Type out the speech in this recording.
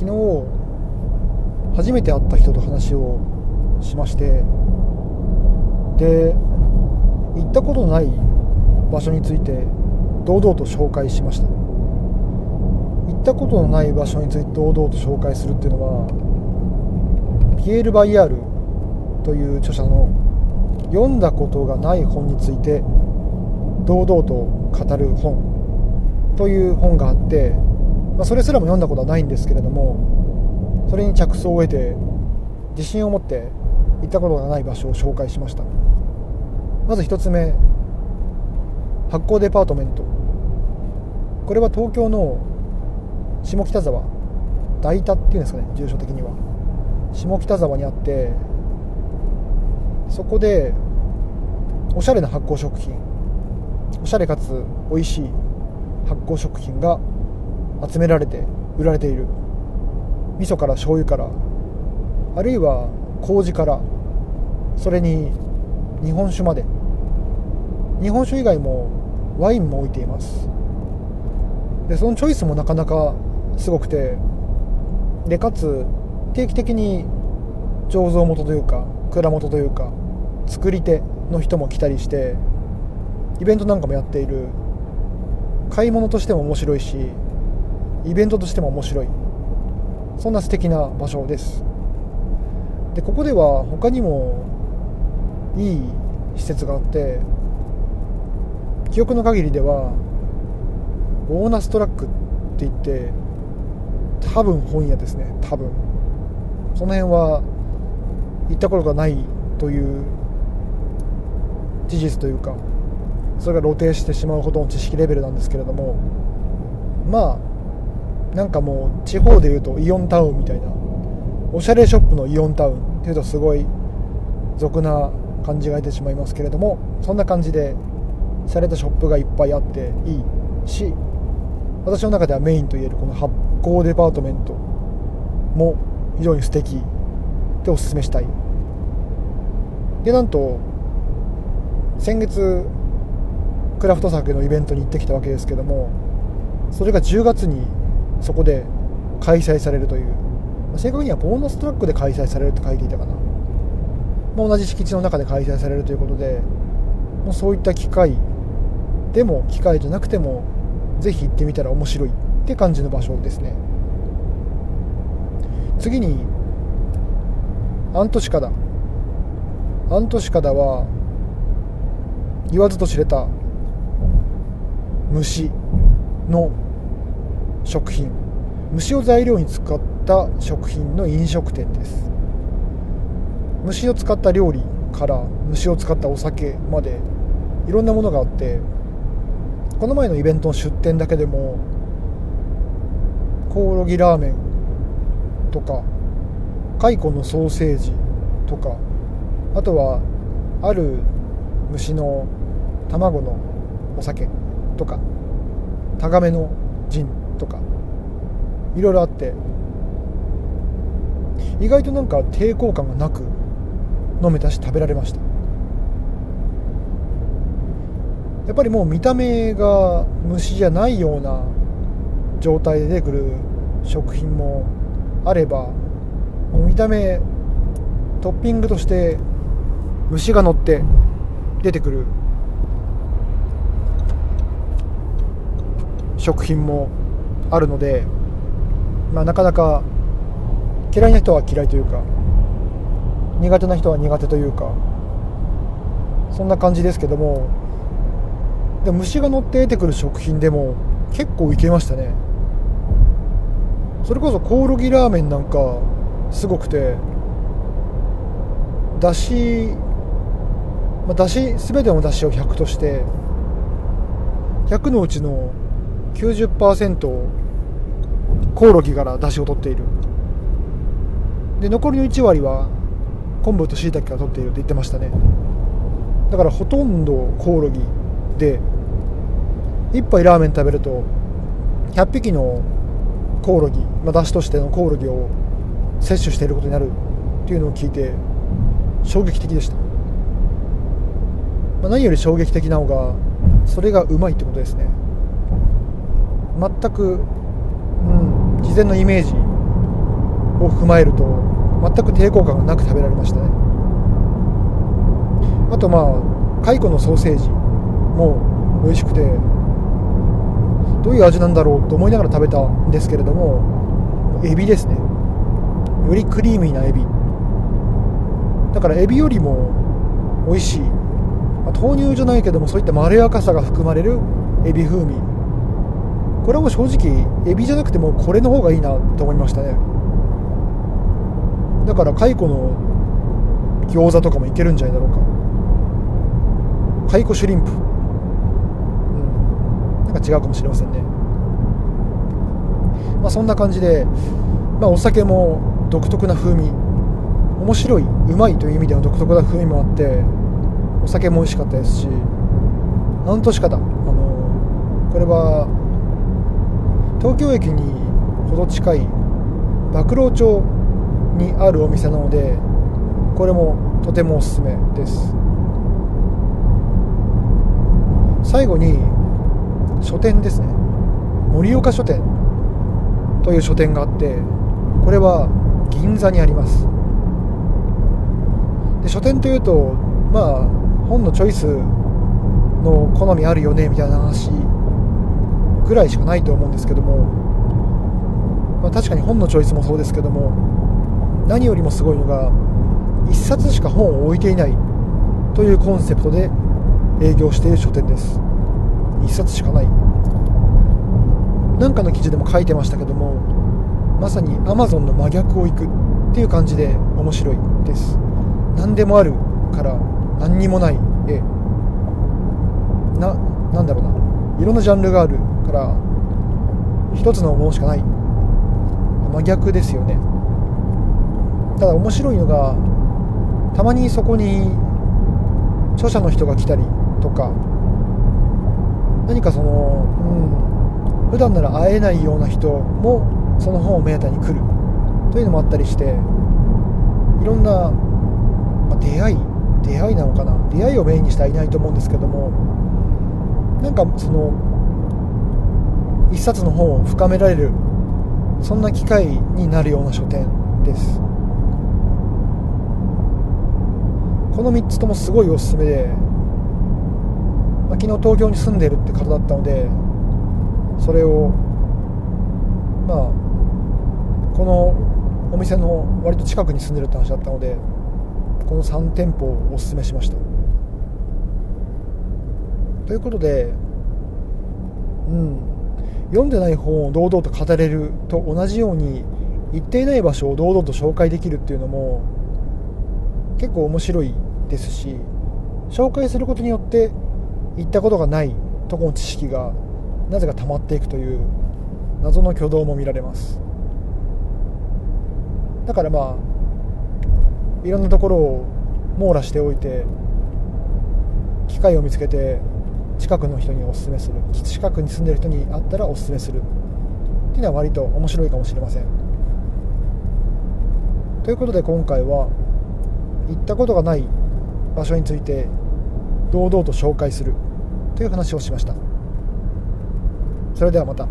昨日初めて会った人と話をしましてで行ったことのない場所について堂々と紹介しました。行ったことのない場所について堂々と紹介するっていうのはピエール・バイヤールという著者の読んだことがない本について堂々と語る本という本があって、まあ、それすらも読んだことはないんですけれどもそれに着想を得て自信を持って行ったことがない場所を紹介しました。まず1つ目発酵デパートメント。これは東京の下北沢大田っていうんですかね住所的には。下北沢にあってそこでおしゃれな発酵食品おしゃれかつ美味しい発酵食品が集められて売られている。味噌から醤油からあるいは麹からそれに日本酒まで。日本酒以外もワインも置いています。でそのチョイスもなかなかすごくてでかつ定期的に醸造元というか蔵元というか作り手の人も来たりしてイベントなんかもやっている。買い物としても面白いしイベントとしても面白い。そんな素敵な場所です。でここでは他にもいい施設があって記憶の限りではボーナストラックって言って多分本屋ですね。多分。その辺は行ったことがないという事実というかそれが露呈してしまうほどの知識レベルなんですけれどもまあなんかもう地方でいうとイオンタウンみたいなおしゃれショップのイオンタウンっていうとすごい俗な感じが出てしまいますけれどもそんな感じで洒落たショップがいっぱいあっていいし私の中ではメインといえるこの発酵デパートメントも非常に素敵でおすすめしたい。でなんと先月クラフト酒のイベントに行ってきたわけですけどもそれが10月にそこで開催されるという。正確にはボーナストラックで開催されると書いていたかな、まあ、同じ敷地の中で開催されるということでもうそういった機会でも機会じゃなくてもぜひ行ってみたら面白いって感じの場所ですね。次にアントシカダ。アントシカダは言わずと知れた虫の食品。虫を材料に使った食品の飲食店です。虫を使った料理から虫を使ったお酒までいろんなものがあってこの前のイベントの出店だけでもコオロギラーメンとか蚕のソーセージとかあとはある虫の卵のお酒とかタガメのジンとかいろいろあって。意外となんか抵抗感がなく飲めたし食べられました。やっぱりもう見た目が虫じゃないような状態で出てくる食品もあればもう見た目トッピングとして虫が乗って出てくる食品もあるので、まあ、なかなか嫌いな人は嫌いというか苦手な人は苦手というかそんな感じですけどもで虫が乗って出てくる食品でも結構いけましたね。それこそコオロギラーメンなんかすごくてだし、まあ、だし全てのだしを100として100のうちの90%コオロギから出汁を取っている。で残りの1割は昆布と椎茸から取っているって言ってましたね。だからほとんどコオロギで1杯ラーメン食べると100匹のコオロギ、まあ、出汁としてのコオロギを摂取していることになるっていうのを聞いて衝撃的でした、まあ、何より衝撃的なのがそれがうまいってことですね。全く、うん、事前のイメージを踏まえると全く抵抗感がなく食べられましたね。あとまあ蚕のソーセージも美味しくてどういう味なんだろうと思いながら食べたんですけれどもエビですね。よりクリーミーなエビ。だからエビよりも美味しい、まあ、豆乳じゃないけどもそういったまろやかさが含まれるエビ風味。これはもう正直エビじゃなくてもこれの方がいいなと思いましたね。だから蚕の餃子とかもいけるんじゃないだろうか。蚕シュリンプ。うん。なんか違うかもしれませんね。まあそんな感じで、まあ、お酒も独特な風味。面白いうまいという意味での独特な風味もあってお酒も美味しかったですし半年方あのこれは東京駅にほど近い馬老町にあるお店なのでこれもとてもおすすめです。最後に書店ですね。盛岡書店という書店があってこれは銀座にあります。で書店というとまあ本のチョイスの好みあるよねみたいな話ぐらいしかないと思うんですけども、まあ、確かに本のチョイスもそうですけども何よりもすごいのが1冊しか本を置いていないというコンセプトで営業している書店です。1冊しかない。何かの記事でも書いてましたけどもまさに Amazon の真逆をいくっていう感じで面白いです。何でもあるから何にもない絵。ななんだろうな。いろんなジャンルがあるから一つのものしかない。真逆ですよね。ただ面白いのがたまにそこに著者の人が来たりとか何かその、うん、普段なら会えないような人もその本を目当てに来る。というのもあったりしていろんなまあ、出会い出会いなのかな。出会いをメインにしてはいないと思うんですけどもなんかその一冊の本を深められるそんな機会になるような書店です。この3つともすごいおすすめで、まあ、昨日東京に住んでるって方だったのでそれをまあこのお店の割と近くに住んでるって話だったのでこの3店舗をおすすめしました。ということで読んでない本を堂々と語れると同じように行っていない場所を堂々と紹介できるっていうのも結構面白いですし紹介することによって行ったことがないとこの知識がなぜか溜まっていくという謎の挙動も見られます。だからまあいろんなところを網羅しておいて機会を見つけて近くの人におすすめする。近くに住んでる人に会ったらおすすめする。っていうのは割と面白いかもしれません。ということで今回は行ったことがない場所について堂々と紹介する。という話をしました。それではまた。